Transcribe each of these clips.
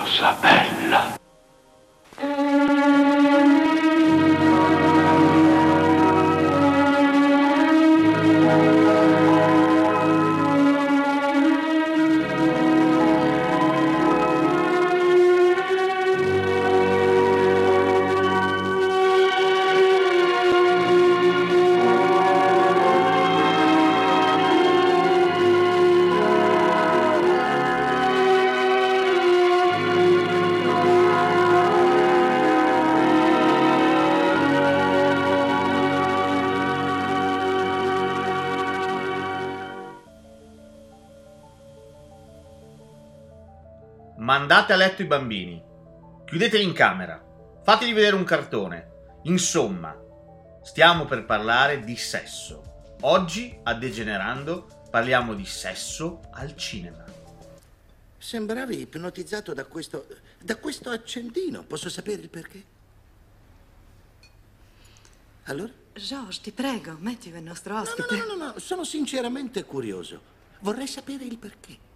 cosa bella. Mandate a letto i bambini. Chiudeteli in camera. Fateli vedere un cartone. Insomma, stiamo per parlare di sesso. Oggi, a Degenerando, parliamo di sesso al cinema. Sembravi ipnotizzato da questo. da questo accendino. Posso sapere il perché? Allora? George, ti prego, è il nostro No, ospite. no, no, no, no, sono sinceramente curioso. Vorrei sapere il perché.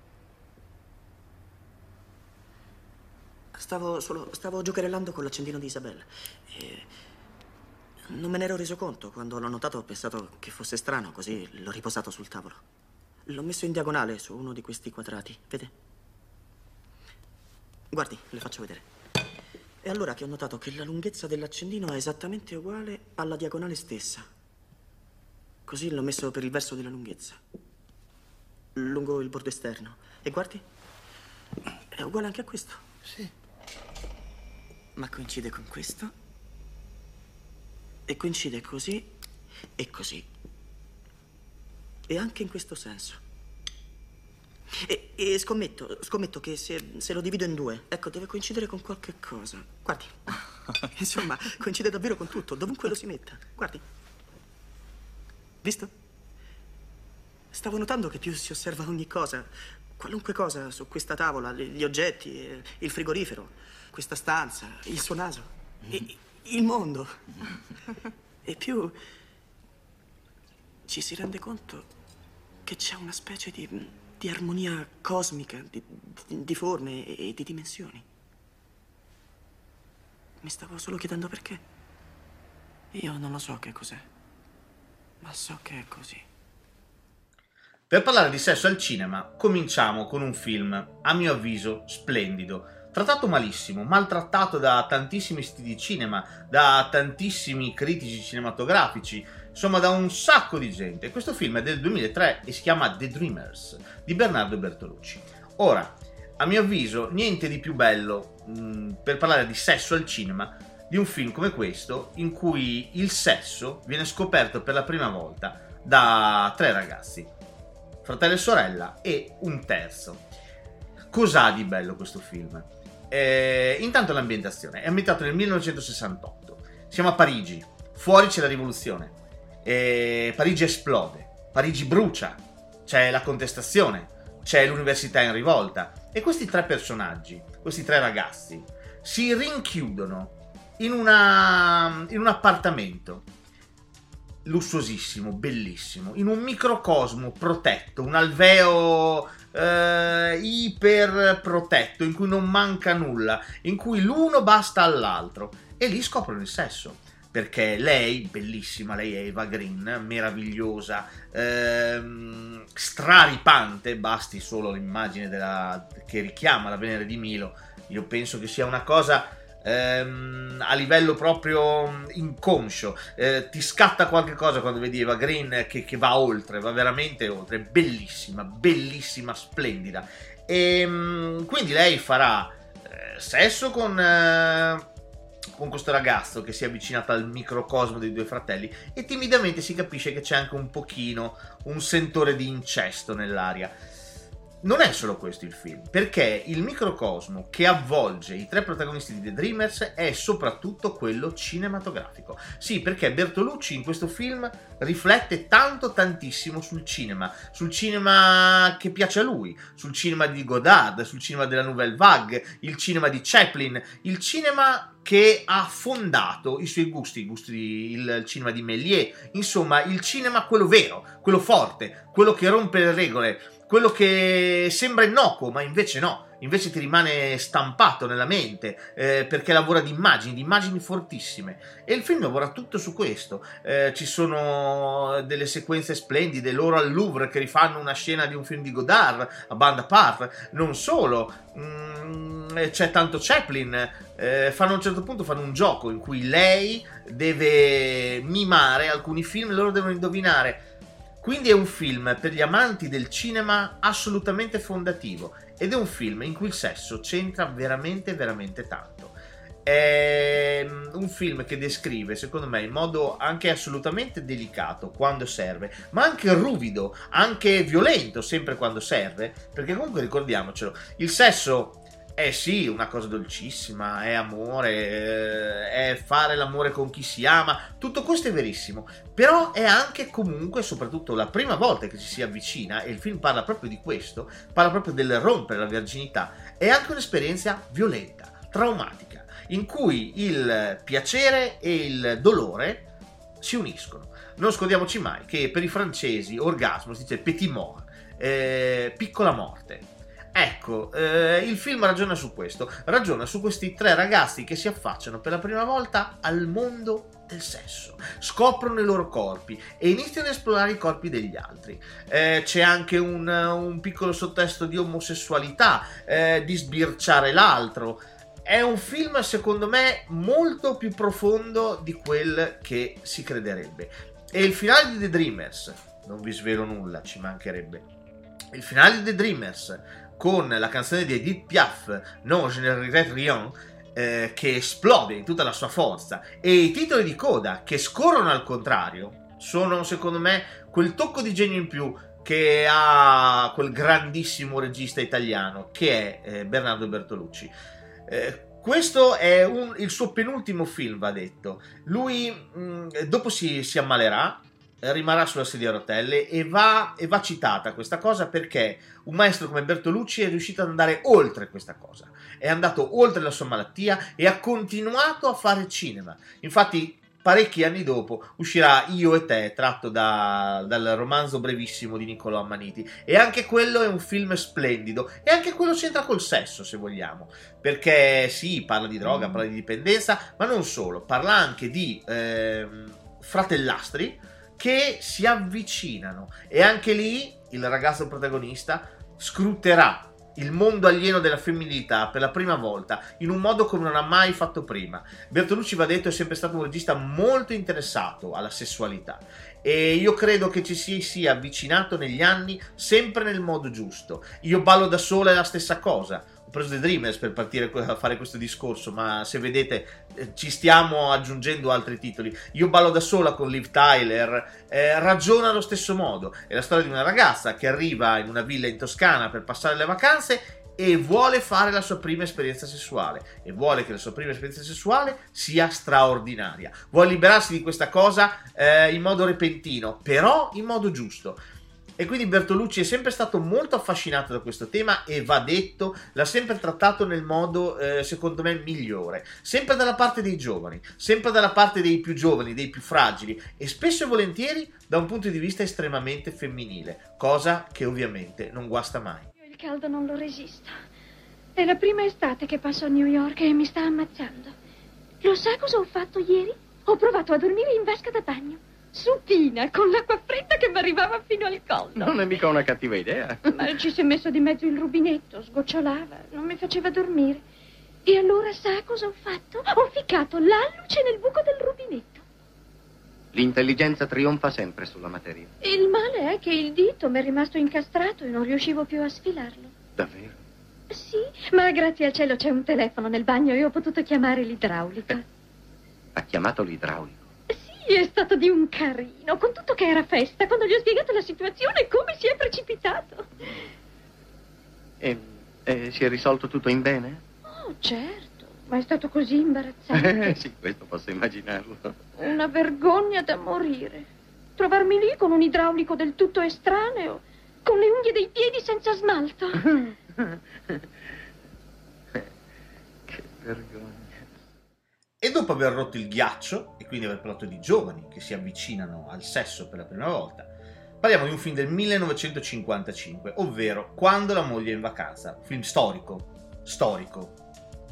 Stavo solo. stavo giocherellando con l'accendino di Isabella. E non me ne ero reso conto. Quando l'ho notato ho pensato che fosse strano, così l'ho riposato sul tavolo. L'ho messo in diagonale su uno di questi quadrati, vede? Guardi, le faccio vedere. E allora che ho notato che la lunghezza dell'accendino è esattamente uguale alla diagonale stessa. Così l'ho messo per il verso della lunghezza. Lungo il bordo esterno. E guardi, è uguale anche a questo. Sì. Ma coincide con questo. E coincide così e così. E anche in questo senso. E, e scommetto, scommetto che se, se lo divido in due, ecco, deve coincidere con qualche cosa. Guardi. Insomma, coincide davvero con tutto, dovunque lo si metta. Guardi. Visto? Stavo notando che più si osserva ogni cosa, qualunque cosa su questa tavola, gli oggetti, il frigorifero, questa stanza, il suo naso, e- il mondo. E più ci si rende conto che c'è una specie di, di armonia cosmica, di, di- forme e di dimensioni. Mi stavo solo chiedendo perché. Io non lo so che cos'è, ma so che è così. Per parlare di sesso al cinema, cominciamo con un film, a mio avviso, splendido. Trattato malissimo, maltrattato da tantissimi stili di cinema, da tantissimi critici cinematografici, insomma da un sacco di gente. Questo film è del 2003 e si chiama The Dreamers di Bernardo Bertolucci. Ora, a mio avviso, niente di più bello mh, per parlare di sesso al cinema di un film come questo, in cui il sesso viene scoperto per la prima volta da tre ragazzi, fratello e sorella e un terzo. Cos'ha di bello questo film? Eh, intanto l'ambientazione. È ambientato nel 1968. Siamo a Parigi, fuori c'è la rivoluzione. Eh, Parigi esplode, Parigi brucia, c'è la contestazione, c'è l'università in rivolta. E questi tre personaggi, questi tre ragazzi, si rinchiudono in, una, in un appartamento lussuosissimo, bellissimo, in un microcosmo protetto, un alveo eh, iper in cui non manca nulla, in cui l'uno basta all'altro. E lì scoprono il sesso. Perché lei, bellissima, lei è Eva Green, meravigliosa, ehm, straripante, basti solo l'immagine della- che richiama la Venere di Milo. Io penso che sia una cosa ehm, a livello proprio inconscio. Eh, ti scatta qualche cosa quando vedi Eva Green che, che va oltre, va veramente oltre. Bellissima, bellissima, splendida. E mm, quindi lei farà eh, sesso con. eh, con questo ragazzo che si è avvicinato al microcosmo dei due fratelli e timidamente si capisce che c'è anche un pochino un sentore di incesto nell'aria. Non è solo questo il film, perché il microcosmo che avvolge i tre protagonisti di The Dreamers è soprattutto quello cinematografico. Sì, perché Bertolucci in questo film riflette tanto tantissimo sul cinema, sul cinema che piace a lui, sul cinema di Godard, sul cinema della Nouvelle Vague, il cinema di Chaplin, il cinema che ha fondato i suoi gusti, gusti il cinema di Méliès, insomma il cinema quello vero, quello forte, quello che rompe le regole, quello che sembra innocuo, ma invece no, invece ti rimane stampato nella mente eh, perché lavora di immagini, di immagini fortissime. E il film lavora tutto su questo. Eh, ci sono delle sequenze splendide, loro al Louvre che rifanno una scena di un film di Godard a banda part. Non solo, mm, c'è tanto Chaplin. Eh, fanno a un certo punto fanno un gioco in cui lei deve mimare alcuni film loro devono indovinare quindi è un film per gli amanti del cinema assolutamente fondativo ed è un film in cui il sesso c'entra veramente, veramente tanto. È un film che descrive, secondo me, in modo anche assolutamente delicato quando serve, ma anche ruvido, anche violento sempre quando serve, perché comunque ricordiamocelo, il sesso eh sì, una cosa dolcissima, è amore, eh, è fare l'amore con chi si ama, tutto questo è verissimo, però è anche comunque, soprattutto la prima volta che ci si avvicina, e il film parla proprio di questo, parla proprio del rompere la virginità, è anche un'esperienza violenta, traumatica, in cui il piacere e il dolore si uniscono. Non scordiamoci mai che per i francesi orgasmo si dice petit mort, eh, piccola morte Ecco, eh, il film ragiona su questo, ragiona su questi tre ragazzi che si affacciano per la prima volta al mondo del sesso, scoprono i loro corpi e iniziano ad esplorare i corpi degli altri. Eh, c'è anche un, un, piccolo sottesto di omosessualità, eh, di sbirciare l'altro. È un film, secondo me, molto più profondo di quel che si crederebbe. E il finale di The Dreamers, non vi svelo nulla, ci mancherebbe. Il finale di The Dreamers con la canzone di Edith Piaf, Non je ne regrette rien, eh, che esplode in tutta la sua forza, e i titoli di coda che scorrono al contrario, sono secondo me quel tocco di genio in più che ha quel grandissimo regista italiano che è eh, Bernardo Bertolucci. Eh, questo è un, il suo penultimo film, va detto. Lui mh, mm, dopo si, si ammalerà, rimarrà sulla sedia a rotelle e va, e va, citata questa cosa perché un maestro come Bertolucci è riuscito ad andare oltre questa cosa, è andato oltre la sua malattia e ha continuato a fare cinema. Infatti, parecchi anni dopo uscirà Io e te, tratto da, dal romanzo brevissimo di Niccolò Ammaniti. E anche quello è un film splendido. E anche quello c'entra col sesso, se vogliamo. Perché sì, parla di droga, parla di dipendenza, ma non solo, parla anche di eh, fratellastri che si avvicinano e anche lì il ragazzo protagonista scruterà il mondo alieno della femminilità per la prima volta in un modo come non ha mai fatto prima. Bertolucci, va detto, è sempre stato un regista molto interessato alla sessualità e io credo che ci si sia avvicinato negli anni sempre nel modo giusto. Io ballo da sola è la stessa cosa preso The Dreamers per partire a fare questo discorso, ma se vedete eh, ci stiamo aggiungendo altri titoli. Io ballo da sola con Liv Tyler, eh, ragiona allo stesso modo. È la storia di una ragazza che arriva in una villa in Toscana per passare le vacanze e vuole fare la sua prima esperienza sessuale e vuole che la sua prima esperienza sessuale sia straordinaria. Vuole liberarsi di questa cosa eh, in modo repentino, però in modo giusto. E quindi Bertolucci è sempre stato molto affascinato da questo tema e va detto, l'ha sempre trattato nel modo, eh, secondo me, migliore. Sempre dalla parte dei giovani, sempre dalla parte dei più giovani, dei più fragili e spesso e volentieri da un punto di vista estremamente femminile, cosa che ovviamente non guasta mai. Io il caldo non lo resisto. È la prima estate che passo a New York e mi sta ammazzando. Lo sa cosa ho fatto ieri? Ho provato a dormire in vasca da bagno supina, con l'acqua fredda che mi arrivava fino al collo. Non è mica una cattiva idea. Ma ci si è messo di mezzo il rubinetto, sgocciolava, non mi faceva dormire. E allora sa cosa ho fatto? Ho ficcato l'alluce nel buco del rubinetto. L'intelligenza trionfa sempre sulla materia. Il male è che il dito mi è rimasto incastrato e non riuscivo più a sfilarlo. Davvero? Sì, ma grazie al cielo c'è un telefono nel bagno e ho potuto chiamare l'idraulica. Eh, ha chiamato l'idraulico? È stato di un carino, con tutto che era festa. Quando gli ho spiegato la situazione, come si è precipitato. E, e si è risolto tutto in bene? Oh, certo, ma è stato così imbarazzante. Eh, sì, questo posso immaginarlo. Una vergogna da morire. Trovarmi lì con un idraulico del tutto estraneo, con le unghie dei piedi senza smalto. che vergogna. E dopo aver rotto il ghiaccio, e quindi aver parlato di giovani che si avvicinano al sesso per la prima volta, Parliamo di un film del 1955, ovvero Quando la moglie è in vacanza, film storico, storico,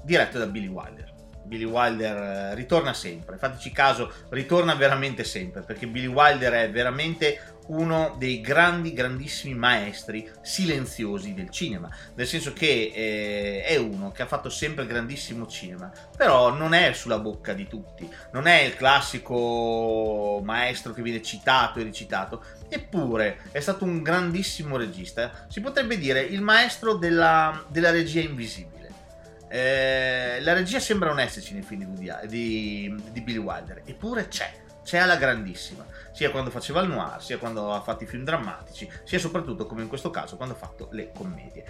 diretto da Billy Wilder. Billy Wilder eh, ritorna sempre, fateci caso, ritorna veramente sempre, perché Billy Wilder è veramente uno dei grandi, grandissimi maestri silenziosi del cinema, nel senso che eh, è uno che ha fatto sempre grandissimo cinema, però non è sulla bocca di tutti, non è il classico maestro che viene citato e ricitato, eppure è stato un grandissimo regista, si potrebbe dire il maestro della, della regia invisibile. Eh, la regia sembra non esserci nei film di, di, di Billy Wilder, eppure c'è c'è alla grandissima, sia quando faceva il noir, sia quando ha fatto i film drammatici, sia soprattutto, come in questo caso, quando ha fatto le commedie.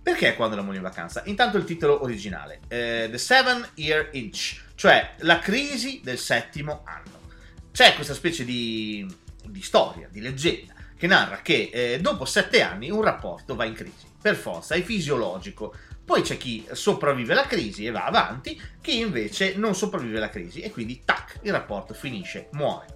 Perché quando la moglie in vacanza? Intanto il titolo originale, eh, The Seven Year Inch, cioè la crisi del settimo anno. C'è questa specie di, di storia, di leggenda, che narra che eh, dopo sette anni un rapporto va in crisi. Per forza, è fisiologico. Poi c'è chi sopravvive alla crisi e va avanti, chi invece non sopravvive alla crisi e quindi tac, il rapporto finisce, muore.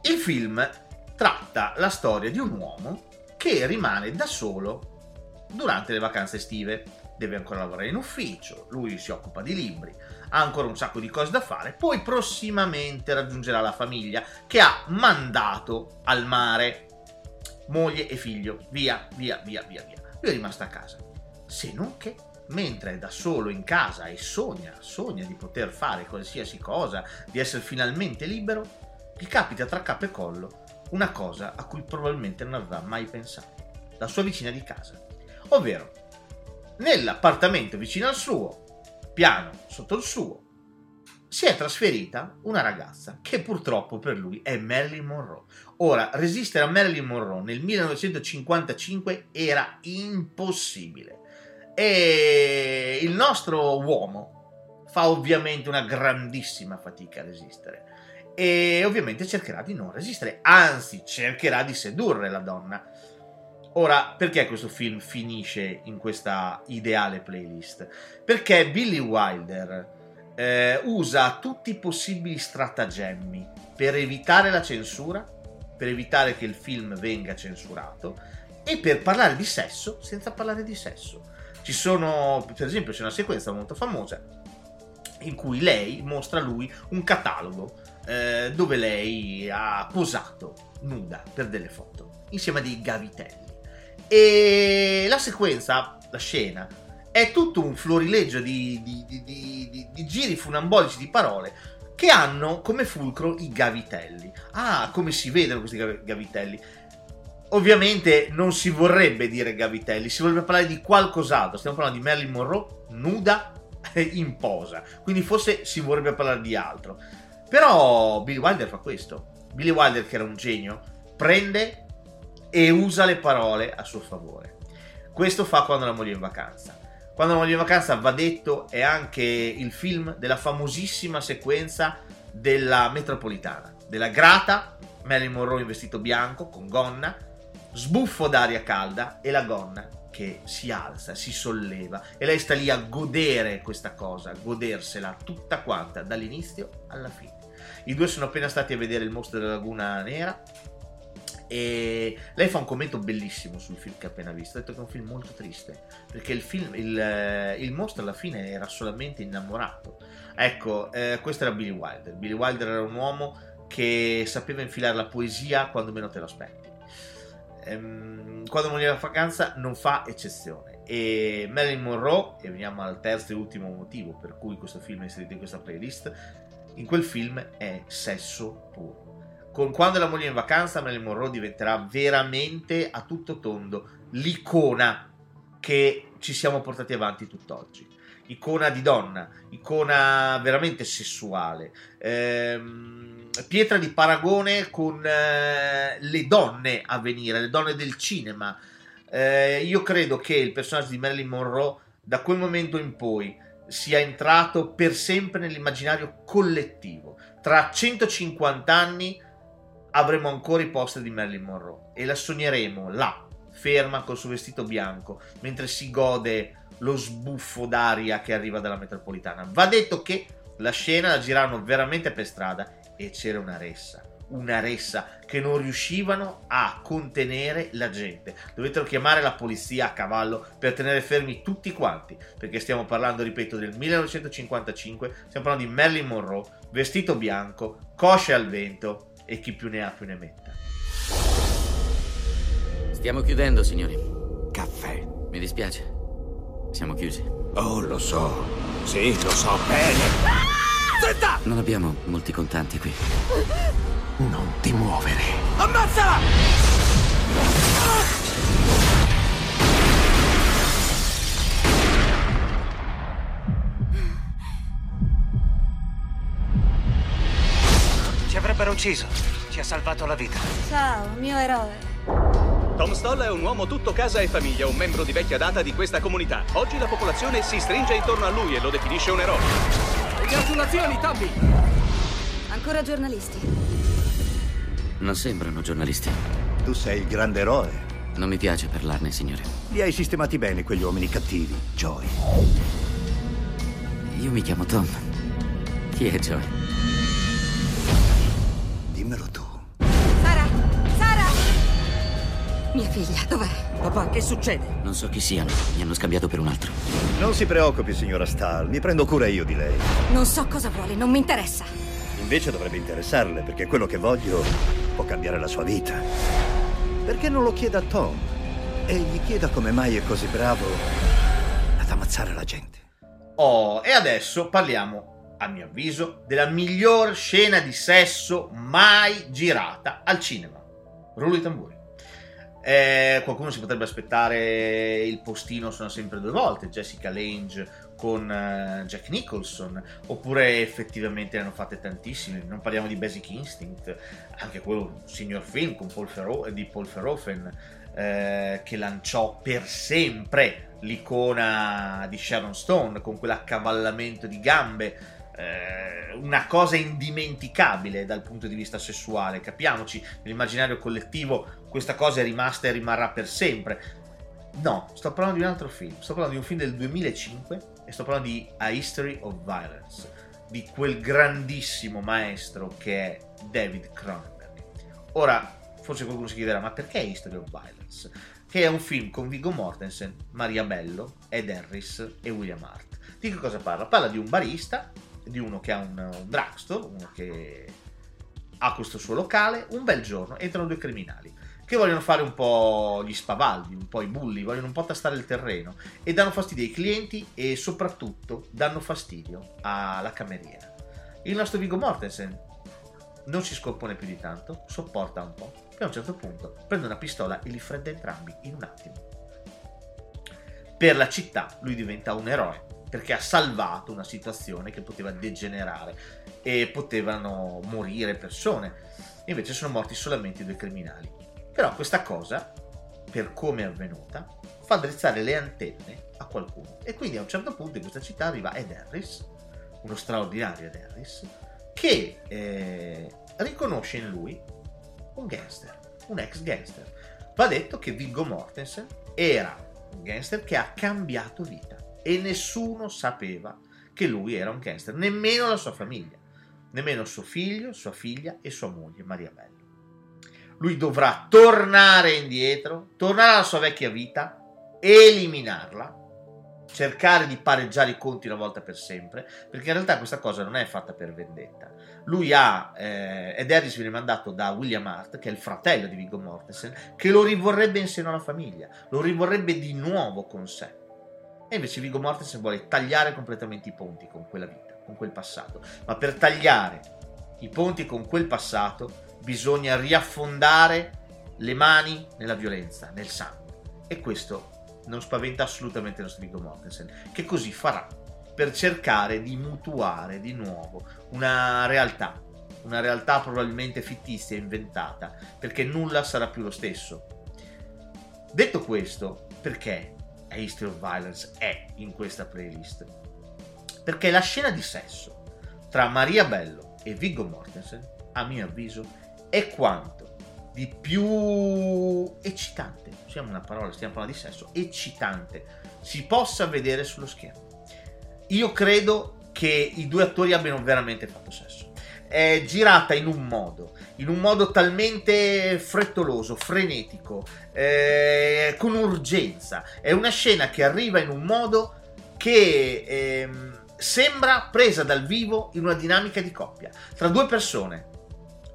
Il film tratta la storia di un uomo che rimane da solo durante le vacanze estive. Deve ancora lavorare in ufficio, lui si occupa di libri, ha ancora un sacco di cose da fare, poi prossimamente raggiungerà la famiglia che ha mandato al mare moglie e figlio, via, via, via, via, via. Lui è rimasto a casa se non che mentre è da solo in casa e sogna, sogna di poter fare qualsiasi cosa, di essere finalmente libero, gli capita tra capo e collo una cosa a cui probabilmente non aveva mai pensato, la sua vicina di casa. Ovvero, nell'appartamento vicino al suo, piano sotto il suo, si è trasferita una ragazza che purtroppo per lui è Marilyn Monroe. Ora, resistere a Marilyn Monroe nel 1955 era impossibile e il nostro uomo fa ovviamente una grandissima fatica a resistere. E ovviamente cercherà di non resistere, anzi cercherà di sedurre la donna. Ora, perché questo film finisce in questa ideale playlist? Perché Billy Wilder eh, usa tutti i possibili stratagemmi per evitare la censura, per evitare che il film venga censurato e per parlare di sesso senza parlare di sesso. Ci sono, per esempio, c'è una sequenza molto famosa in cui lei mostra a lui un catalogo eh, dove lei ha posato nuda per delle foto insieme a dei gavitelli. E la sequenza, la scena, è tutto un florileggio di, di, di, di, giri funambolici di parole che hanno come fulcro i gavitelli. Ah, come si vedono questi gavitelli? Ovviamente non si vorrebbe dire Gavitelli, si vorrebbe parlare di qualcos'altro. Stiamo parlando di Marilyn Monroe nuda in posa, quindi forse si vorrebbe parlare di altro. Però Billy Wilder fa questo. Billy Wilder, che era un genio, prende e usa le parole a suo favore. Questo fa quando la moglie è in vacanza. Quando la moglie è in vacanza, va detto, è anche il film della famosissima sequenza della metropolitana, della grata Marilyn Monroe in vestito bianco con gonna sbuffo d'aria calda e la gonna che si alza, si solleva e lei sta lì a godere questa cosa, godersela tutta quanta dall'inizio alla fine. I due sono appena stati a vedere il mostro della laguna nera e lei fa un commento bellissimo sul film che ha appena visto. Ha detto che è un film molto triste perché il, film, il, eh, il mostro alla fine era solamente innamorato. Ecco, eh, questo era Billy Wilder. Billy Wilder era un uomo che sapeva infilare la poesia quando meno te lo aspetti ehm, quando è la vacanza non fa eccezione. E Marilyn Monroe, e veniamo al terzo e ultimo motivo per cui questo film è inserito in questa playlist, in quel film è sesso puro. Con Quando la moglie è in vacanza, Marilyn Monroe diventerà veramente a tutto tondo l'icona che ci siamo portati avanti tutt'oggi. Icona di donna, icona veramente sessuale. Ehm, pietra di paragone con eh, le donne a venire, le donne del cinema. Eh, io credo che il personaggio di Marilyn Monroe da quel momento in poi sia entrato per sempre nell'immaginario collettivo. Tra 150 anni avremo ancora i poster di Marilyn Monroe e la sogneremo là, ferma col suo vestito bianco, mentre si gode lo sbuffo d'aria che arriva dalla metropolitana. Va detto che la scena la girano veramente per strada e c'era una ressa, una ressa che non riuscivano a contenere la gente. Dovettero chiamare la polizia a cavallo per tenere fermi tutti quanti, perché stiamo parlando, ripeto, del 1955, stiamo parlando di Marilyn Monroe, vestito bianco, cosce al vento e chi più ne ha più ne metta. Stiamo chiudendo, signori. Caffè. Mi dispiace. Siamo chiusi. Oh, lo so. Sì, lo so bene. Zitta! Non abbiamo molti contanti qui. Non ti muovere. Ammazzala! Ci avrebbero ucciso. Ci ha salvato la vita. Ciao, mio eroe. Tom Stoll è un uomo tutto casa e famiglia, un membro di vecchia data di questa comunità. Oggi la popolazione si stringe intorno a lui e lo definisce un eroe. Congratulazioni, Tommy! Ancora giornalisti? Non sembrano giornalisti. Tu sei il grande eroe. Non mi piace parlarne, signore. Li hai sistemati bene quegli uomini cattivi, Joy. Io mi chiamo Tom. Chi è Joy? Dimmelo tu. Mia figlia, dov'è? Papà, che succede? Non so chi siano. Mi hanno scambiato per un altro. Non si preoccupi, signora Stahl. Mi prendo cura io di lei. Non so cosa vuole, non mi interessa. Invece dovrebbe interessarle, perché quello che voglio può cambiare la sua vita. Perché non lo chieda a Tom? E gli chieda come mai è così bravo ad ammazzare la gente. Oh, e adesso parliamo, a mio avviso, della miglior scena di sesso mai girata al cinema. Rullo i tamburi. Eh, qualcuno si potrebbe aspettare il postino sono sempre due volte, Jessica Lange con eh, Jack Nicholson, oppure effettivamente ne hanno fatte tantissime, non parliamo di Basic Instinct, anche quello signor film Paul Verho- di Paul Verhoeven, eh, che lanciò per sempre l'icona di Sharon Stone con quell'accavallamento di gambe eh, una cosa indimenticabile dal punto di vista sessuale. Capiamoci nell'immaginario collettivo questa cosa è rimasta e rimarrà per sempre. No sto parlando di un altro film. Sto parlando di un film del 2005 e sto parlando di A History of Violence di quel grandissimo maestro che è David Cronenberg. Ora forse qualcuno si chiederà ma perché History of Violence? Che è un film con Viggo Mortensen, Maria Bello, Ed Harris e William Hart. Di che cosa parla? Parla di un barista, di uno che ha un, un drugstore, uno che ha questo suo locale, un bel giorno entrano due criminali che vogliono fare un po' gli spavaldi, un po' i bulli, vogliono un po' tastare il terreno e danno fastidio ai clienti e soprattutto danno fastidio alla cameriera. Il nostro Viggo Mortensen non si scompone più di tanto, sopporta un po', e a un certo punto prende una pistola e li fredda entrambi in un attimo. Per la città lui diventa un eroe perché ha salvato una situazione che poteva degenerare e potevano morire persone. Invece sono morti solamente due criminali. Però questa cosa, per come è avvenuta, fa drizzare le antenne a qualcuno. E quindi a un certo punto in questa città arriva Ed Harris, uno straordinario Ed Harris, che eh, riconosce in lui un gangster, un ex gangster. Va detto che Viggo Mortensen era un gangster che ha cambiato vita e nessuno sapeva che lui era un gangster, nemmeno la sua famiglia, nemmeno suo figlio, sua figlia e sua moglie Maria Bello. Lui dovrà tornare indietro, tornare alla sua vecchia vita, eliminarla, cercare di pareggiare i conti una volta per sempre, perché in realtà questa cosa non è fatta per vendetta. Lui ha, eh, ed Harris viene mandato da William Hart, che è il fratello di Viggo Mortensen, che lo rivorrebbe in seno alla famiglia, lo rivorrebbe di nuovo con sé. E invece Viggo Mortensen vuole tagliare completamente i ponti con quella vita, con quel passato. Ma per tagliare i ponti con quel passato bisogna riaffondare le mani nella violenza, nel sangue. E questo non spaventa assolutamente il nostro Viggo Mortensen, che così farà per cercare di mutuare di nuovo una realtà, una realtà probabilmente fittizia, inventata, perché nulla sarà più lo stesso. Detto questo, perché A History of Violence è in questa playlist? Perché la scena di sesso tra Maria Bello e Viggo Mortensen, a mio avviso, è quanto di più eccitante, usiamo una parola, stiamo parlando di sesso, eccitante, si possa vedere sullo schermo. Io credo che i due attori abbiano veramente fatto sesso. È girata in un modo, in un modo talmente frettoloso, frenetico, eh, con urgenza. È una scena che arriva in un modo che ehm, sembra presa dal vivo in una dinamica di coppia tra due persone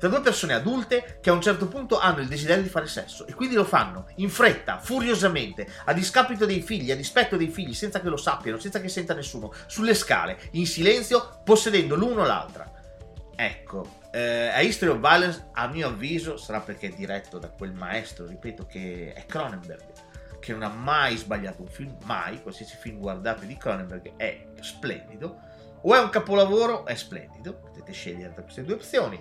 tra due persone adulte che a un certo punto hanno il desiderio di fare sesso e quindi lo fanno in fretta, furiosamente, a discapito dei figli, a dispetto dei figli, senza che lo sappiano, senza che senta nessuno, sulle scale, in silenzio, possedendo l'uno l'altra. Ecco, eh, a History of Violence, a mio avviso, sarà perché è diretto da quel maestro, ripeto, che è Cronenberg, che non ha mai sbagliato un film, mai, qualsiasi film guardate di Cronenberg è splendido, o è un capolavoro, è splendido, potete scegliere tra queste due opzioni.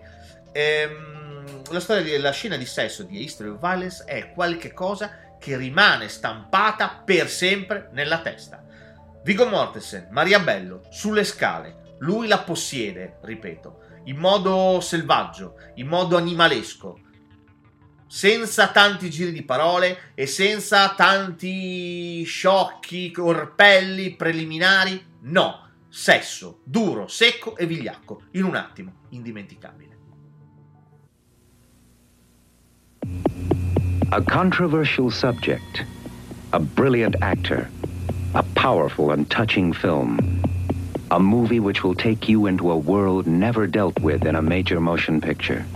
Ehm, la storia della scena di sesso di History of Violence è qualche cosa che rimane stampata per sempre nella testa. Vigo Mortensen, Maria Bello, sulle scale, lui la possiede, ripeto, in modo selvaggio, in modo animalesco, senza tanti giri di parole e senza tanti sciocchi, orpelli, preliminari, no, sesso, duro, secco e vigliacco, in un attimo, indimenticabile. A controversial subject, a brilliant actor, a powerful and touching film. A movie which will take you into a world never dealt with in a major motion picture.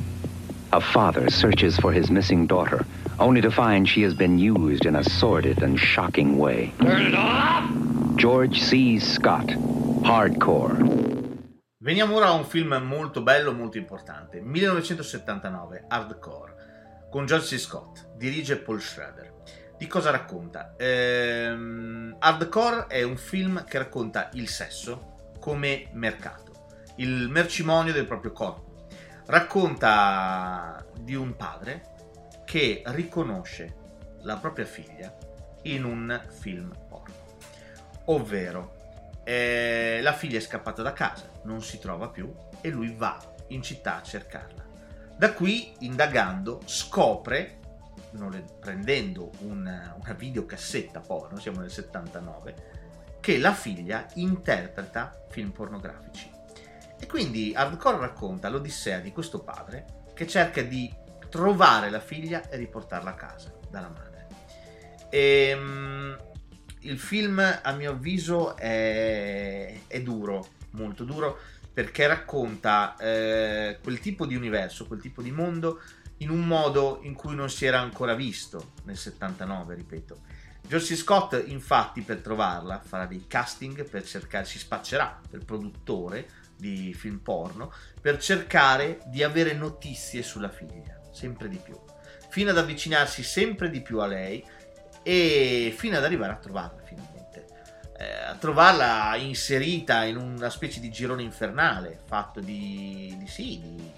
A father searches for his missing daughter, only to find she has been used in a sordid and shocking way. Turn it off! George C. Scott, Hardcore. Veniamo ora a un film molto bello, molto importante. 1979, Hardcore con George C. Scott, dirige Paul Schrader. Di cosa racconta? Ehm, Hardcore è un film che racconta il sesso come mercato, il mercimonio del proprio corpo. Racconta di un padre che riconosce la propria figlia in un film porno, ovvero eh, la figlia è scappata da casa, non si trova più e lui va in città a cercarla. Da qui, indagando, scopre, prendendo una, una videocassetta porno, siamo nel 79, che la figlia interpreta film pornografici. E quindi Hardcore racconta l'odissea di questo padre che cerca di trovare la figlia e riportarla a casa dalla madre. E, um, il film, a mio avviso, è, è duro, molto duro, perché racconta eh, quel tipo di universo, quel tipo di mondo in un modo in cui non si era ancora visto nel 79, ripeto. George. Scott, infatti, per trovarla, farà dei casting per cercare, si spaccerà per produttore di film porno, per cercare di avere notizie sulla figlia, sempre di più, fino ad avvicinarsi sempre di più a lei e fino ad arrivare a trovarla finalmente eh, a trovarla inserita in una specie di girone infernale fatto di, di sì, di,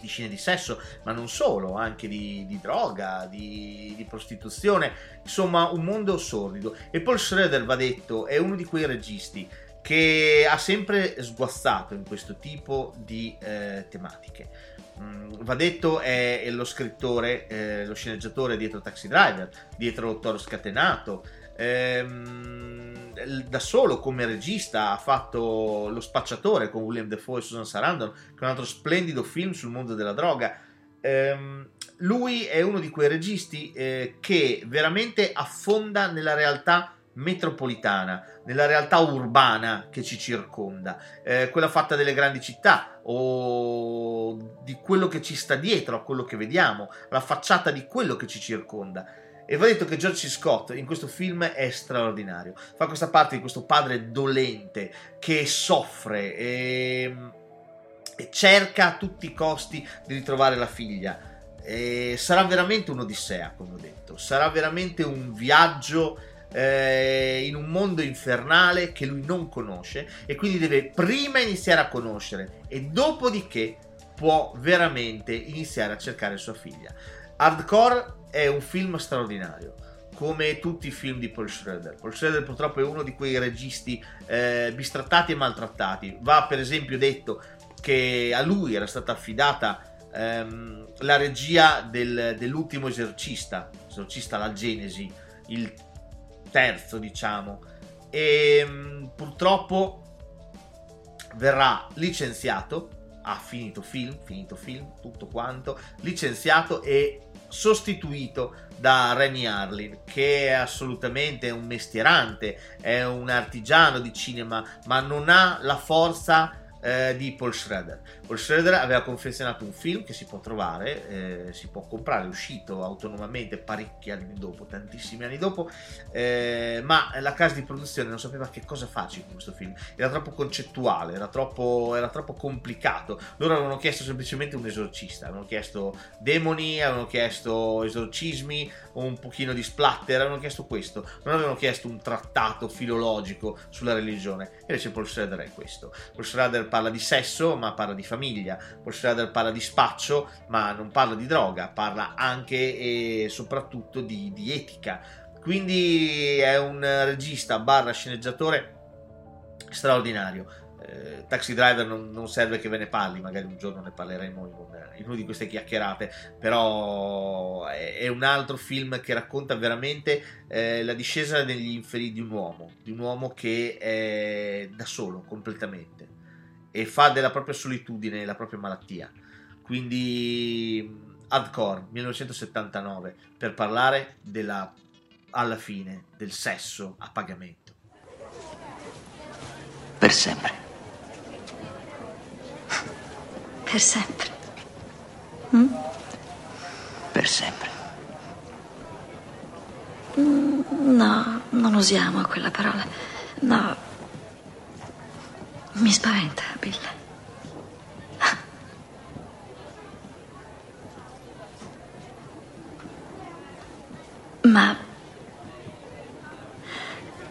di, scene di sesso, ma non solo, anche di, di droga, di, di, prostituzione, insomma un mondo sordido. E Paul Schroeder, va detto, è uno di quei registi che ha sempre sguazzato in questo tipo di eh, tematiche. Mm, va detto è, è lo scrittore, eh, lo sceneggiatore dietro Taxi Driver, dietro Toro Scatenato, ehm, da solo come regista ha fatto Lo spacciatore con William Defoe e Susan Sarandon, che è un altro splendido film sul mondo della droga. Ehm, lui è uno di quei registi eh, che veramente affonda nella realtà metropolitana, nella realtà urbana che ci circonda, eh, quella fatta delle grandi città o di quello che ci sta dietro a quello che vediamo, la facciata di quello che ci circonda. E va detto che George. Scott in questo film è straordinario. Fa questa parte di questo padre dolente che soffre e, e cerca a tutti i costi di ritrovare la figlia. E sarà veramente un'odissea, come ho detto. Sarà veramente un viaggio eh, in un mondo infernale che lui non conosce e quindi deve prima iniziare a conoscere e dopodiché può veramente iniziare a cercare sua figlia. Hardcore è un film straordinario come tutti i film di Paul Schroeder. Paul Schroeder purtroppo è uno di quei registi eh, bistrattati e maltrattati. Va per esempio detto che a lui era stata affidata ehm, la regia del, dell'ultimo esorcista, esorcista la Genesi, il terzo diciamo, e ehm, purtroppo verrà licenziato ha finito film, finito film, tutto quanto, licenziato e sostituito da Remy Harlin, che è assolutamente un mestierante, è un artigiano di cinema, ma non ha la forza eh, di Paul Schroeder. Paul Schroeder aveva confezionato un film che si può trovare, eh, si può comprare, è uscito autonomamente parecchi anni dopo, tantissimi anni dopo, eh, ma la casa di produzione non sapeva che cosa farci con questo film, era troppo concettuale, era troppo, era troppo complicato. Loro avevano chiesto semplicemente un esorcista, avevano chiesto demoni, avevano chiesto esorcismi, un pochino di splatter, avevano chiesto questo, non avevano chiesto un trattato filologico sulla religione. Invece Paul Schroeder è questo. Paul Schroeder parla di sesso, ma parla di famiglia. Paul Schrader parla di spaccio, ma non parla di droga, parla anche e soprattutto di, di etica. Quindi è un regista barra sceneggiatore straordinario. Eh, Taxi Driver non, non, serve che ve ne parli, magari un giorno ne parleremo in, un, in una di queste chiacchierate, però è, è, un altro film che racconta veramente eh, la discesa degli inferi di un uomo, di un uomo che è da solo completamente e fa della propria solitudine la propria malattia. Quindi Hardcore 1979 per parlare della alla fine del sesso a pagamento. Per sempre. Per sempre. Mm? Per sempre. Mm, no, non usiamo quella parola. No. Mi spaventa, Bill. Ma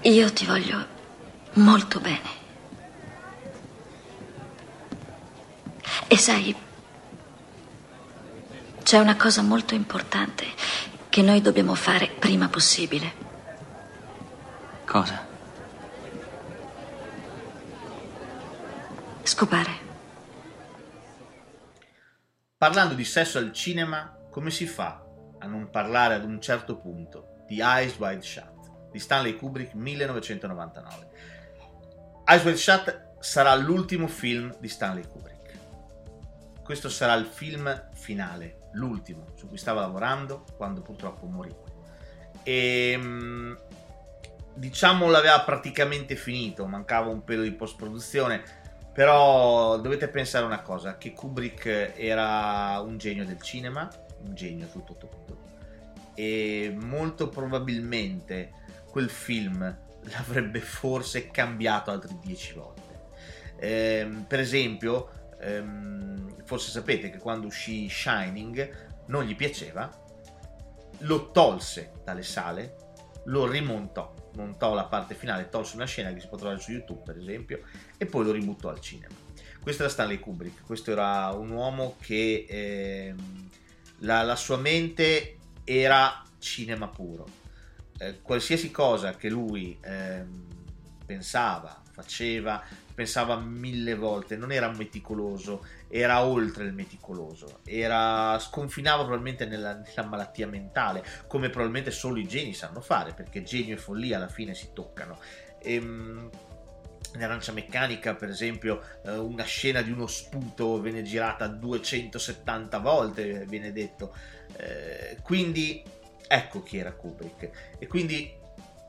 io ti voglio molto bene. E sai, c'è una cosa molto importante che noi dobbiamo fare prima possibile. Cosa? Scopare. Parlando di sesso al cinema, come si fa a non parlare ad un certo punto di Eyes Wide Shut di Stanley Kubrick 1999? Eyes Wide Shut sarà l'ultimo film di Stanley Kubrick. Questo sarà il film finale, l'ultimo su cui stava lavorando quando purtroppo morì. E ehm, diciamo l'aveva praticamente finito, mancava un pelo di post produzione però dovete pensare una cosa, che Kubrick era un genio del cinema, un genio tutto tutto, e molto probabilmente quel film l'avrebbe forse cambiato altre dieci volte. Ehm, per esempio, ehm, forse sapete che quando uscì Shining non gli piaceva, lo tolse dalle sale, lo rimontò montò la parte finale, tolse una scena che si può trovare su YouTube, per esempio, e poi lo ributtò al cinema. Questo era Stanley Kubrick, questo era un uomo che eh, la, la, sua mente era cinema puro. Eh, qualsiasi cosa che lui eh, pensava, faceva, pensava mille volte, non era meticoloso, era oltre il meticoloso, era, sconfinava probabilmente nella, nella, malattia mentale, come probabilmente solo i geni sanno fare, perché genio e follia alla fine si toccano. Ehm, in Meccanica, per esempio, eh, una scena di uno sputo viene girata 270 volte, viene detto. Eh, quindi ecco chi era Kubrick. E quindi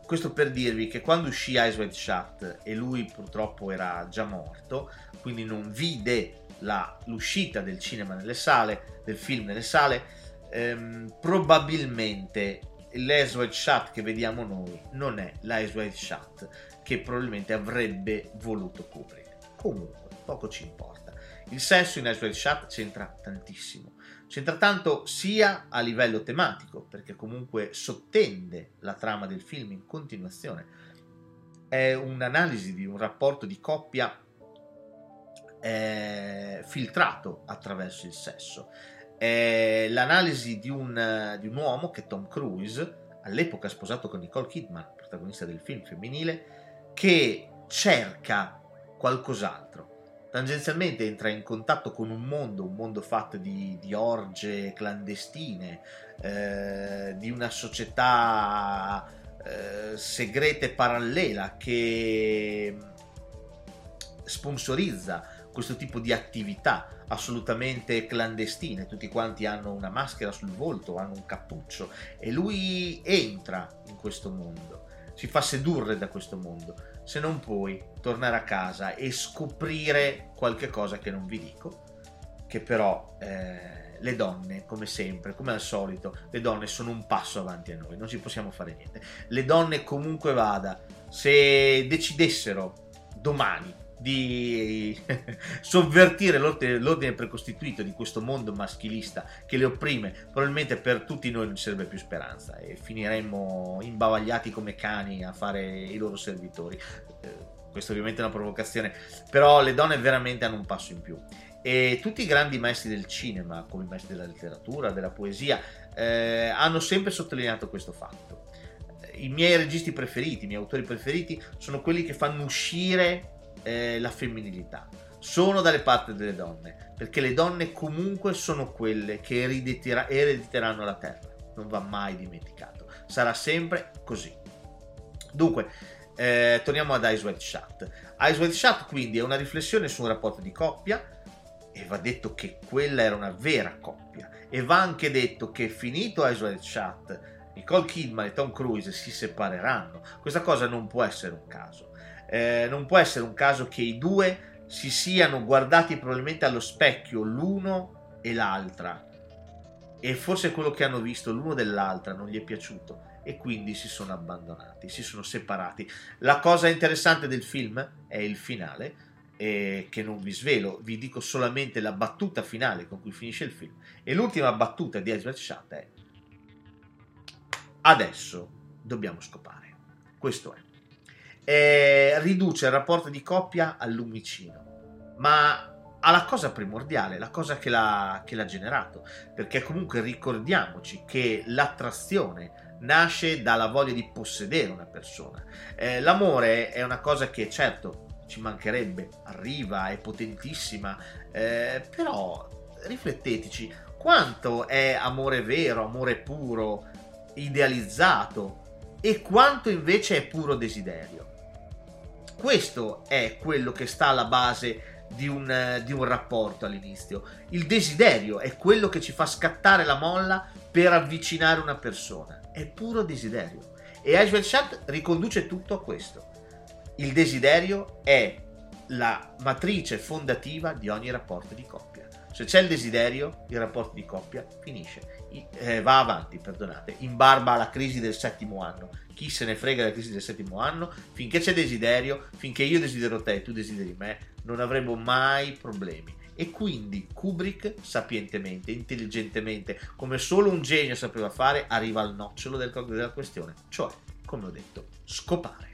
questo per dirvi che quando uscì Eyes Wide Shut e lui purtroppo era già morto, quindi non vide la, l'uscita del cinema nelle sale, del film nelle sale, ehm, probabilmente l'Eyes Wide Shut che vediamo noi non è l'Eyes Wide Shut che probabilmente avrebbe voluto Kubrick. Comunque, poco ci importa. Il sesso in Eyes Wide Shut c'entra tantissimo C'entra tanto sia a livello tematico, perché comunque sottende la trama del film in continuazione. È un'analisi di un rapporto di coppia eh, filtrato attraverso il sesso. È l'analisi di un, di un uomo che Tom Cruise, all'epoca sposato con Nicole Kidman, protagonista del film femminile, che cerca qualcos'altro tangenzialmente entra in contatto con un mondo, un mondo fatto di, di orge clandestine, eh, di una società eh, segreta e parallela che sponsorizza questo tipo di attività assolutamente clandestine, tutti quanti hanno una maschera sul volto, hanno un cappuccio e lui entra in questo mondo, si fa sedurre da questo mondo, se non puoi tornare a casa e scoprire qualche cosa che non vi dico, che però eh, le donne, come sempre, come al solito, le donne sono un passo avanti a noi, non ci possiamo fare niente. Le donne comunque vada, se decidessero domani di sovvertire l'ordine, l'ordine, precostituito di questo mondo maschilista che le opprime, probabilmente per tutti noi non ci sarebbe più speranza e finiremmo imbavagliati come cani a fare i loro servitori. Eh, questa ovviamente è una provocazione, però le donne veramente hanno un passo in più. E tutti i grandi maestri del cinema, come i maestri della letteratura, della poesia, eh, hanno sempre sottolineato questo fatto. I miei registi preferiti, i miei autori preferiti sono quelli che fanno uscire eh, la femminilità. Sono dalle parti delle donne, perché le donne comunque sono quelle che erediteranno la terra. Non va mai dimenticato. Sarà sempre così. Dunque, eh, torniamo ad Ice White Shut. Ice White Shut quindi è una riflessione su un rapporto di coppia e va detto che quella era una vera coppia e va anche detto che finito Ice White Shut Nicole Kidman e Tom Cruise si separeranno. Questa cosa non può essere un caso eh, non può essere un caso che i due si siano guardati probabilmente allo specchio l'uno e l'altra e forse quello che hanno visto l'uno dell'altra non gli è piaciuto e quindi si sono abbandonati, si sono separati. La cosa interessante del film è il finale, eh, che non vi svelo, vi dico solamente la battuta finale con cui finisce il film. E l'ultima battuta di Ezra Shot è adesso dobbiamo scopare. Questo è eh, riduce il rapporto di coppia al lumicino, ma alla cosa primordiale, la cosa che l'ha, che l'ha generato, perché comunque ricordiamoci che l'attrazione nasce dalla voglia di possedere una persona. Eh, l'amore è una cosa che certo ci mancherebbe, arriva, è potentissima, eh, però rifletteteci, quanto è amore vero, amore puro, idealizzato e quanto invece è puro desiderio. Questo è quello che sta alla base di un, di un, rapporto all'inizio. Il desiderio è quello che ci fa scattare la molla per avvicinare una persona. È puro desiderio. E Ashwell Shad riconduce tutto a questo. Il desiderio è la matrice fondativa di ogni rapporto di coppia. Se c'è il desiderio, il rapporto di coppia finisce, eh, va avanti, perdonate, in barba alla crisi del settimo anno, chi se ne frega della crisi del settimo anno, finché c'è desiderio, finché io desidero te e tu desideri me, non avremo mai problemi. E quindi Kubrick, sapientemente, intelligentemente, come solo un genio sapeva fare, arriva al nocciolo del, della questione, cioè, come ho detto, scopare.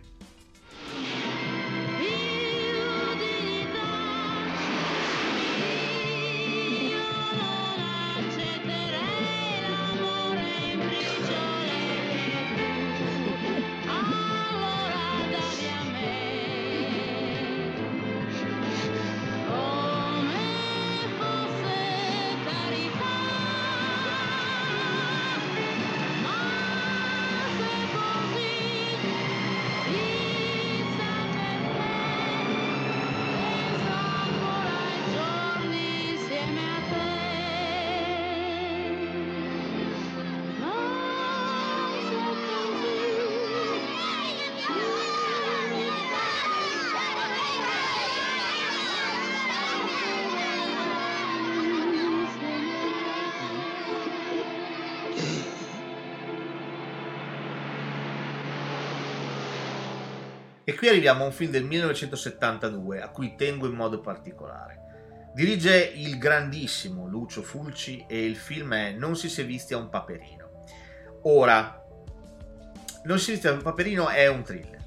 E qui arriviamo a un film del 1972 a cui tengo in modo particolare. Dirige il grandissimo Lucio Fulci e il film è Non si si è visti a un paperino. Ora, Non si visti a un paperino è un thriller.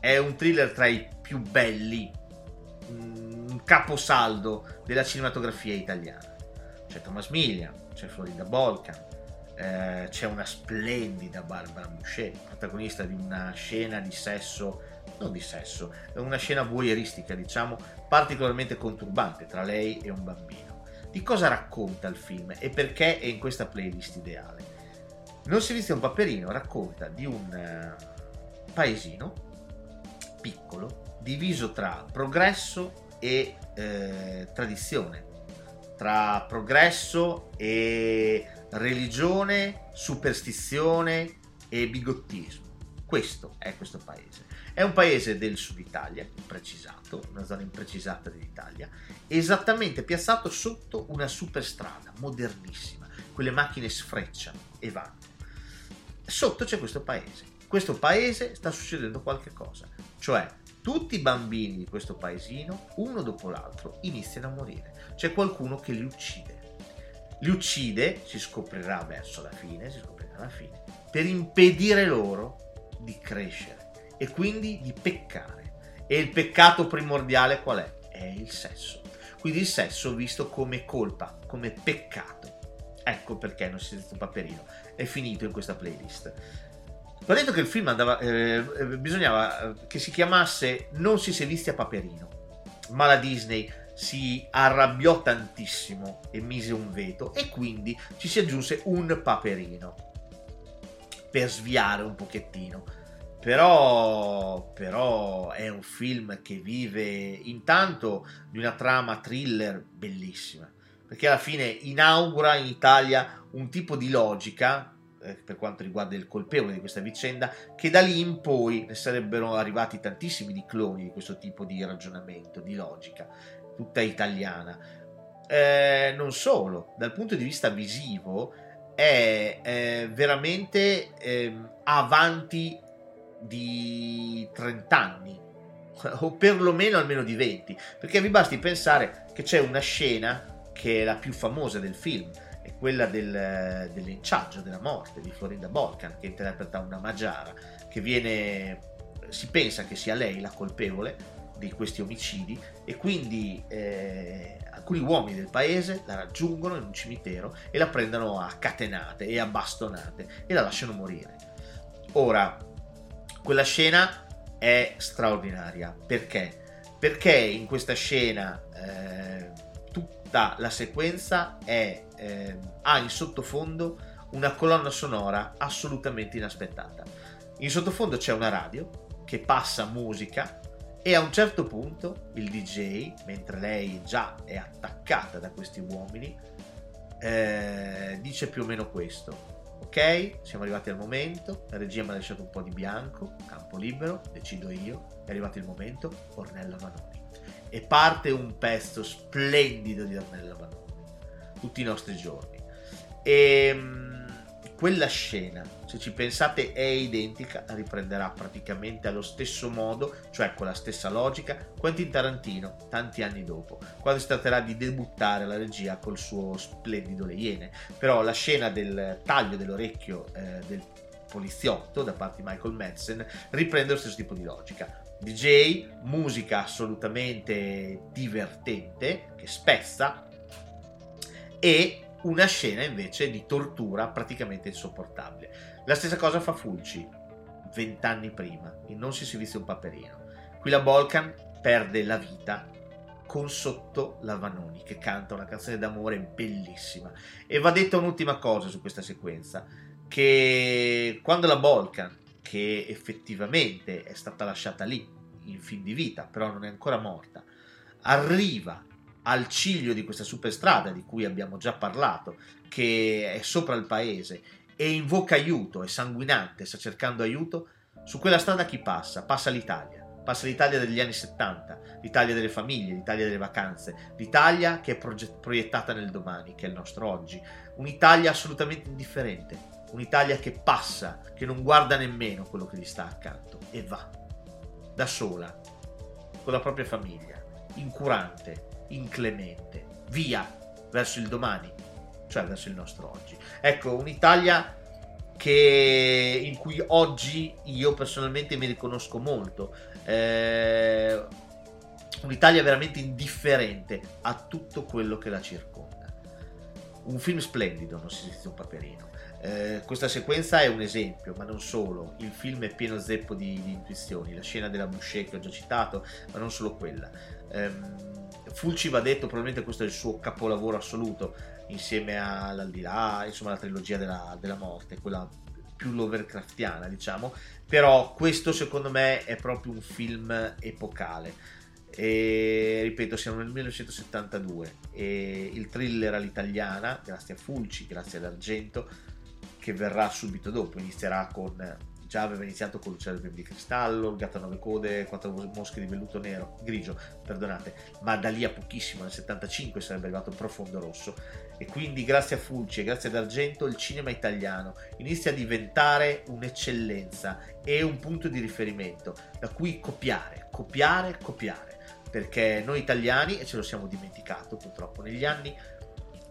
È un thriller tra i più belli, un caposaldo della cinematografia italiana. C'è Thomas Millian, c'è Florinda Bolkan, eh, c'è una splendida Barbara Boucher, protagonista di una scena di sesso non di sesso, una scena voyeuristica, diciamo, particolarmente conturbante tra lei e un bambino. Di cosa racconta il film e perché è in questa playlist ideale? Non si viste un paperino racconta di un uh, paesino piccolo, diviso tra progresso e eh, tradizione, tra progresso e religione, superstizione e bigottismo. Questo è questo paese. È un paese del sud Italia, imprecisato, una zona imprecisata dell'Italia, esattamente piazzato sotto una superstrada modernissima. Quelle macchine sfrecciano e vanno. Sotto c'è questo paese. Questo paese sta succedendo qualche cosa, cioè tutti i bambini di questo paesino, uno dopo l'altro, iniziano a morire. C'è qualcuno che li uccide. Li uccide, si scoprirà verso la fine, si scoprirà alla fine, per impedire loro di crescere e quindi di peccare. E il peccato primordiale qual è? È il sesso. Quindi il sesso visto come colpa, come peccato. Ecco perché non si sente un paperino. È finito in questa playlist. Ho detto che il film andava, eh, bisognava che si chiamasse Non si visti a Paperino, ma la Disney si arrabbiò tantissimo e mise un veto e quindi ci si aggiunse un Paperino per sviare un pochettino. Però, però è un film che vive intanto di una trama thriller bellissima, perché alla fine inaugura in Italia un tipo di logica eh, per quanto riguarda il colpevole di questa vicenda, che da lì in poi ne sarebbero arrivati tantissimi di cloni di questo tipo di ragionamento, di logica, tutta italiana. Eh, non solo, dal punto di vista visivo è, è veramente eh, avanti di 30 anni o perlomeno almeno di 20 perché vi basti pensare che c'è una scena che è la più famosa del film è quella del, dell'inciaggio della morte di Florinda Bolkan che interpreta una Magiara che viene si pensa che sia lei la colpevole di questi omicidi e quindi eh, alcuni uomini del paese la raggiungono in un cimitero e la prendono a catenate e a bastonate e la lasciano morire. Ora, quella scena è straordinaria perché? Perché in questa scena eh, tutta la sequenza è eh, ha in sottofondo una colonna sonora assolutamente inaspettata. In sottofondo c'è una radio che passa musica e a un certo punto il DJ, mentre lei già è attaccata da questi uomini, eh, dice più o meno questo. Ok, siamo arrivati al momento, la regia mi ha lasciato un po' di bianco, campo libero, decido io, è arrivato il momento, Ornella Vanoni. E parte un pezzo splendido di Ornella Vanoni tutti i nostri giorni. E ehm, quella scena, se ci pensate, è identica, riprenderà praticamente allo stesso modo, cioè con la stessa logica, Quentin Tarantino, tanti anni dopo, quando si tratterà di debuttare la regia col suo splendido Le Iene. Però la scena del taglio dell'orecchio eh, del poliziotto da parte di Michael Madsen riprende lo stesso tipo di logica. DJ, musica assolutamente divertente, che spezza, e una scena invece di tortura praticamente insopportabile. La stessa cosa fa Fulci vent'anni prima, in Non si servizia un paperino. Qui la Bolkan perde la vita con sotto la Vanoni che canta una canzone d'amore bellissima. E va detta un'ultima cosa su questa sequenza, che quando la Bolkan, che effettivamente è stata lasciata lì in fin di vita, però non è ancora morta, arriva al ciglio di questa superstrada di cui abbiamo già parlato, che è sopra il paese e invoca aiuto, è sanguinante, sta cercando aiuto, su quella strada chi passa? Passa l'Italia. Passa l'Italia degli anni 70, l'Italia delle famiglie, l'Italia delle vacanze, l'Italia che è proiettata nel domani, che è il nostro oggi. Un'Italia assolutamente indifferente, un'Italia che passa, che non guarda nemmeno quello che gli sta accanto e va, da sola, con la propria famiglia, incurante, inclemente, via verso il domani, cioè verso il nostro oggi. Ecco, un'Italia che, in cui oggi io personalmente mi riconosco molto. Eh, un'Italia veramente indifferente a tutto quello che la circonda. Un film splendido, non si dice un paperino. Eh, questa sequenza è un esempio, ma non solo. Il film è pieno zeppo di, di intuizioni. La scena della Boucher che ho già citato, ma non solo quella. Eh, Fulci va detto, probabilmente questo è il suo capolavoro assoluto, insieme all'Aldilà, insomma la trilogia della, della morte, quella più Lovercraftiana, diciamo. Però questo secondo me è proprio un film epocale. E ripeto, siamo nel 1972 e il thriller all'italiana, grazie a Fulci, grazie ad Argento, che verrà subito dopo, inizierà con già aveva iniziato con l'uccello di cristallo, il gatto a nove code, quattro mosche di velluto nero, grigio, perdonate, ma da lì a pochissimo, nel 75 sarebbe arrivato Profondo Rosso. E quindi grazie a Fulci e grazie ad Argento il cinema italiano inizia a diventare un'eccellenza e un punto di riferimento. Da cui copiare, copiare, copiare, perché noi italiani, e ce lo siamo dimenticato purtroppo negli anni,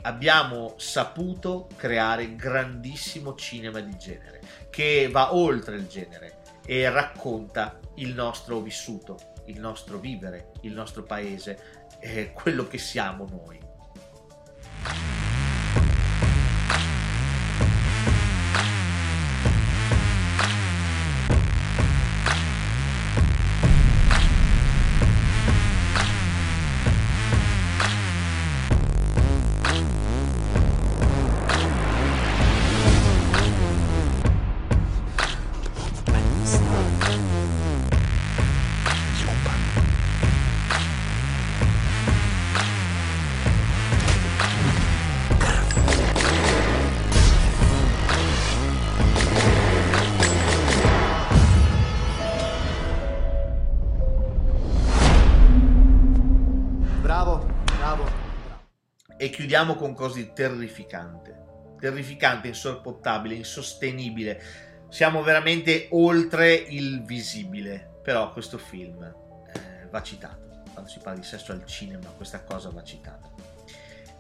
abbiamo saputo creare grandissimo cinema di genere che va oltre il genere e racconta il nostro vissuto, il nostro vivere, il nostro paese, eh, quello che siamo noi. Cose di terrificante. Terrificante, insorpottabile, insostenibile. Siamo veramente oltre il visibile. Però questo film eh, va citato. Quando si parla di sesso al cinema, questa cosa va citata.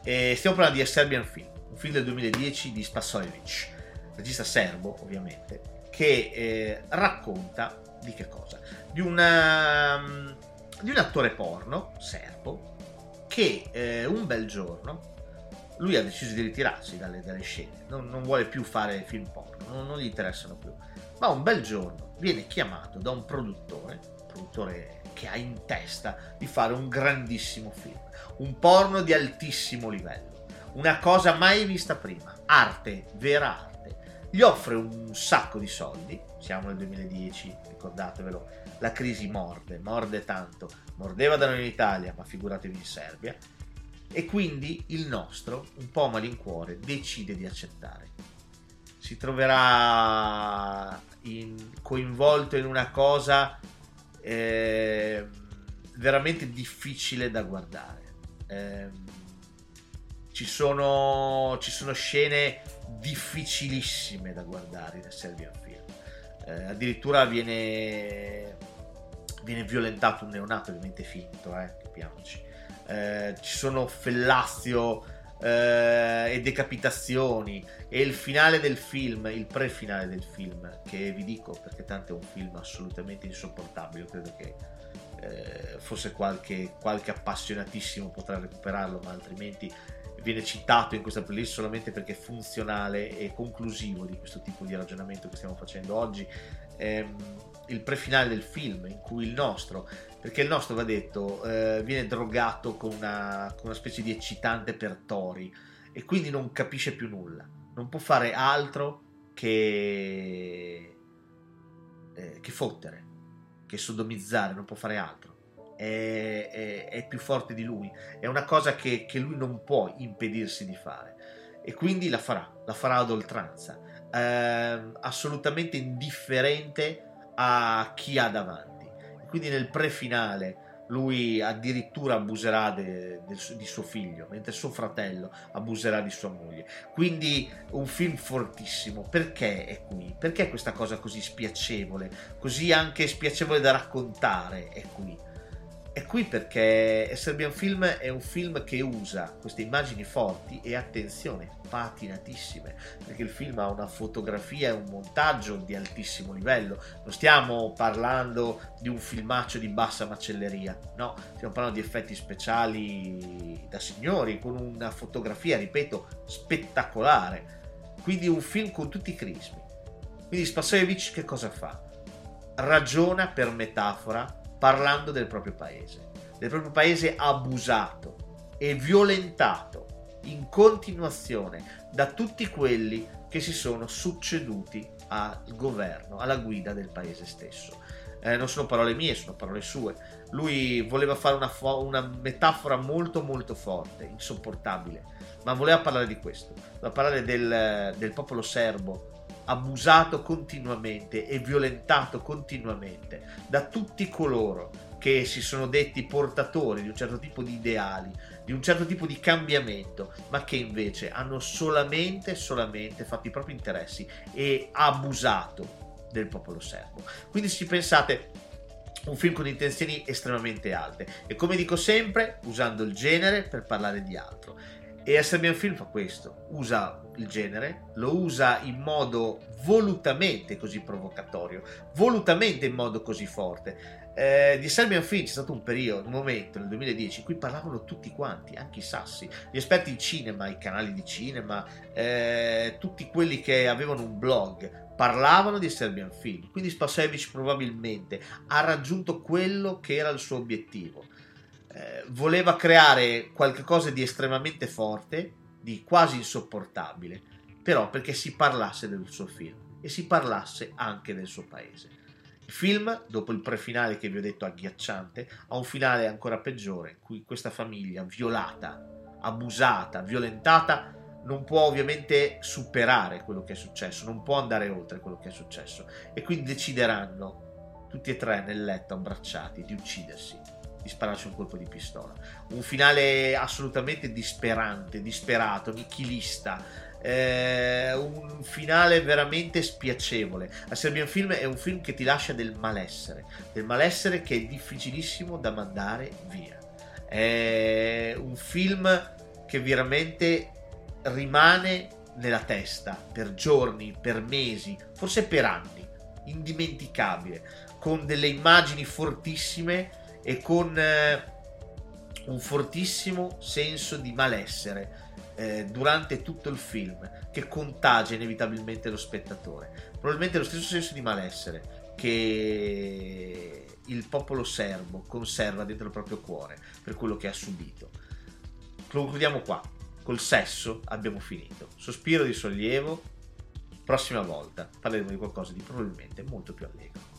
E stiamo parlando di A Serbian Film, un film del 2010 di Spasojevic, regista serbo ovviamente, che eh, racconta di che cosa? Di, una, di un attore porno serbo che eh, un bel giorno lui ha deciso di ritirarsi dalle, dalle scene, non, non, vuole più fare film porno, non, non, gli interessano più. Ma un bel giorno viene chiamato da un produttore, un produttore che ha in testa di fare un grandissimo film, un porno di altissimo livello, una cosa mai vista prima, arte, vera arte. Gli offre un sacco di soldi, siamo nel 2010, ricordatevelo, la crisi morde, morde tanto, mordeva da noi in Italia, ma figuratevi in Serbia e quindi il nostro, un po' a malincuore, decide di accettare. Si troverà in, coinvolto in una cosa eh, veramente difficile da guardare. Eh, ci, sono, ci sono scene difficilissime da guardare nel Serbian Film. Eh, addirittura viene, viene violentato un neonato, ovviamente finto, eh, capiamoci eh, ci sono fellazio eh, e decapitazioni e il finale del film, il pre-finale del film, che vi dico perché tanto è un film assolutamente insopportabile, credo che eh, forse qualche, qualche appassionatissimo potrà recuperarlo, ma altrimenti viene citato in questa playlist solamente perché è funzionale e conclusivo di questo tipo di ragionamento che stiamo facendo oggi. Ehm, il pre-finale del film in cui il nostro perché il nostro va detto eh, viene drogato con una, con una, specie di eccitante per tori e quindi non capisce più nulla. Non può fare altro che eh, che fottere che sodomizzare non può fare altro. È, è, è più forte di lui. È una cosa che, che, lui non può impedirsi di fare. E quindi la farà la farà ad oltranza eh, assolutamente indifferente a chi ha davanti quindi nel pre-finale lui addirittura abuserà de, de, di suo figlio, mentre suo fratello abuserà di sua moglie. Quindi un film fortissimo. Perché è qui? Perché questa cosa così spiacevole, così anche spiacevole da raccontare è qui? È qui perché Serbian Film è un film che usa queste immagini forti e attenzione, patinatissime, perché il film ha una fotografia e un montaggio di altissimo livello. Non stiamo parlando di un filmaccio di bassa macelleria, no, stiamo parlando di effetti speciali da signori, con una fotografia, ripeto, spettacolare. Quindi un film con tutti i crismi. Quindi Spasojevic che cosa fa? Ragiona per metafora parlando del proprio paese, del proprio paese abusato e violentato in continuazione da tutti quelli che si sono succeduti al governo, alla guida del paese stesso. eh, non sono parole mie, sono parole sue. Lui voleva fare una, fo- una metafora molto molto forte, insopportabile, ma voleva parlare di questo, voleva parlare del, del popolo serbo abusato continuamente e violentato continuamente da tutti coloro che si sono detti portatori di un certo tipo di ideali, di un certo tipo di cambiamento, ma che invece hanno solamente, solamente fatto i propri interessi e abusato del popolo serbo. Quindi se pensate un film con intenzioni estremamente alte e come dico sempre usando il genere per parlare di altro e Serbian Film fa questo usa il genere lo usa in modo volutamente così provocatorio volutamente in modo così forte eh, di Serbian Film c'è stato un periodo, un momento nel 2010 in cui parlavano tutti quanti, anche i sassi, gli esperti di cinema, i canali di cinema, eh, tutti quelli che avevano un blog parlavano di Serbian Film. Quindi Spasevic probabilmente ha raggiunto quello che era il suo obiettivo. Eh, voleva creare qualcosa di estremamente forte, di quasi insopportabile, però perché si parlasse del suo film e si parlasse anche del suo paese. Il film, dopo il prefinale che vi ho detto agghiacciante, ha un finale ancora peggiore, in cui questa famiglia violata, abusata, violentata, non può ovviamente superare quello che è successo, non può andare oltre quello che è successo e quindi decideranno tutti e tre nel letto abbracciati di uccidersi, di spararci un colpo di pistola. Un finale assolutamente disperante, disperato, nichilista, eh, un finale veramente spiacevole. A Serbian Film è un film che ti lascia del malessere, del malessere che è difficilissimo da mandare via. È un film che veramente rimane nella testa per giorni, per mesi, forse per anni, indimenticabile, con delle immagini fortissime e con eh, un fortissimo senso di malessere eh, durante tutto il film che contagia inevitabilmente lo spettatore. Probabilmente lo stesso senso di malessere che il popolo serbo conserva dentro il proprio cuore per quello che ha subito. Concludiamo qua. Col sesso abbiamo finito. Sospiro di sollievo. Prossima volta parleremo di qualcosa di probabilmente molto più allegro.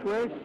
I come fresh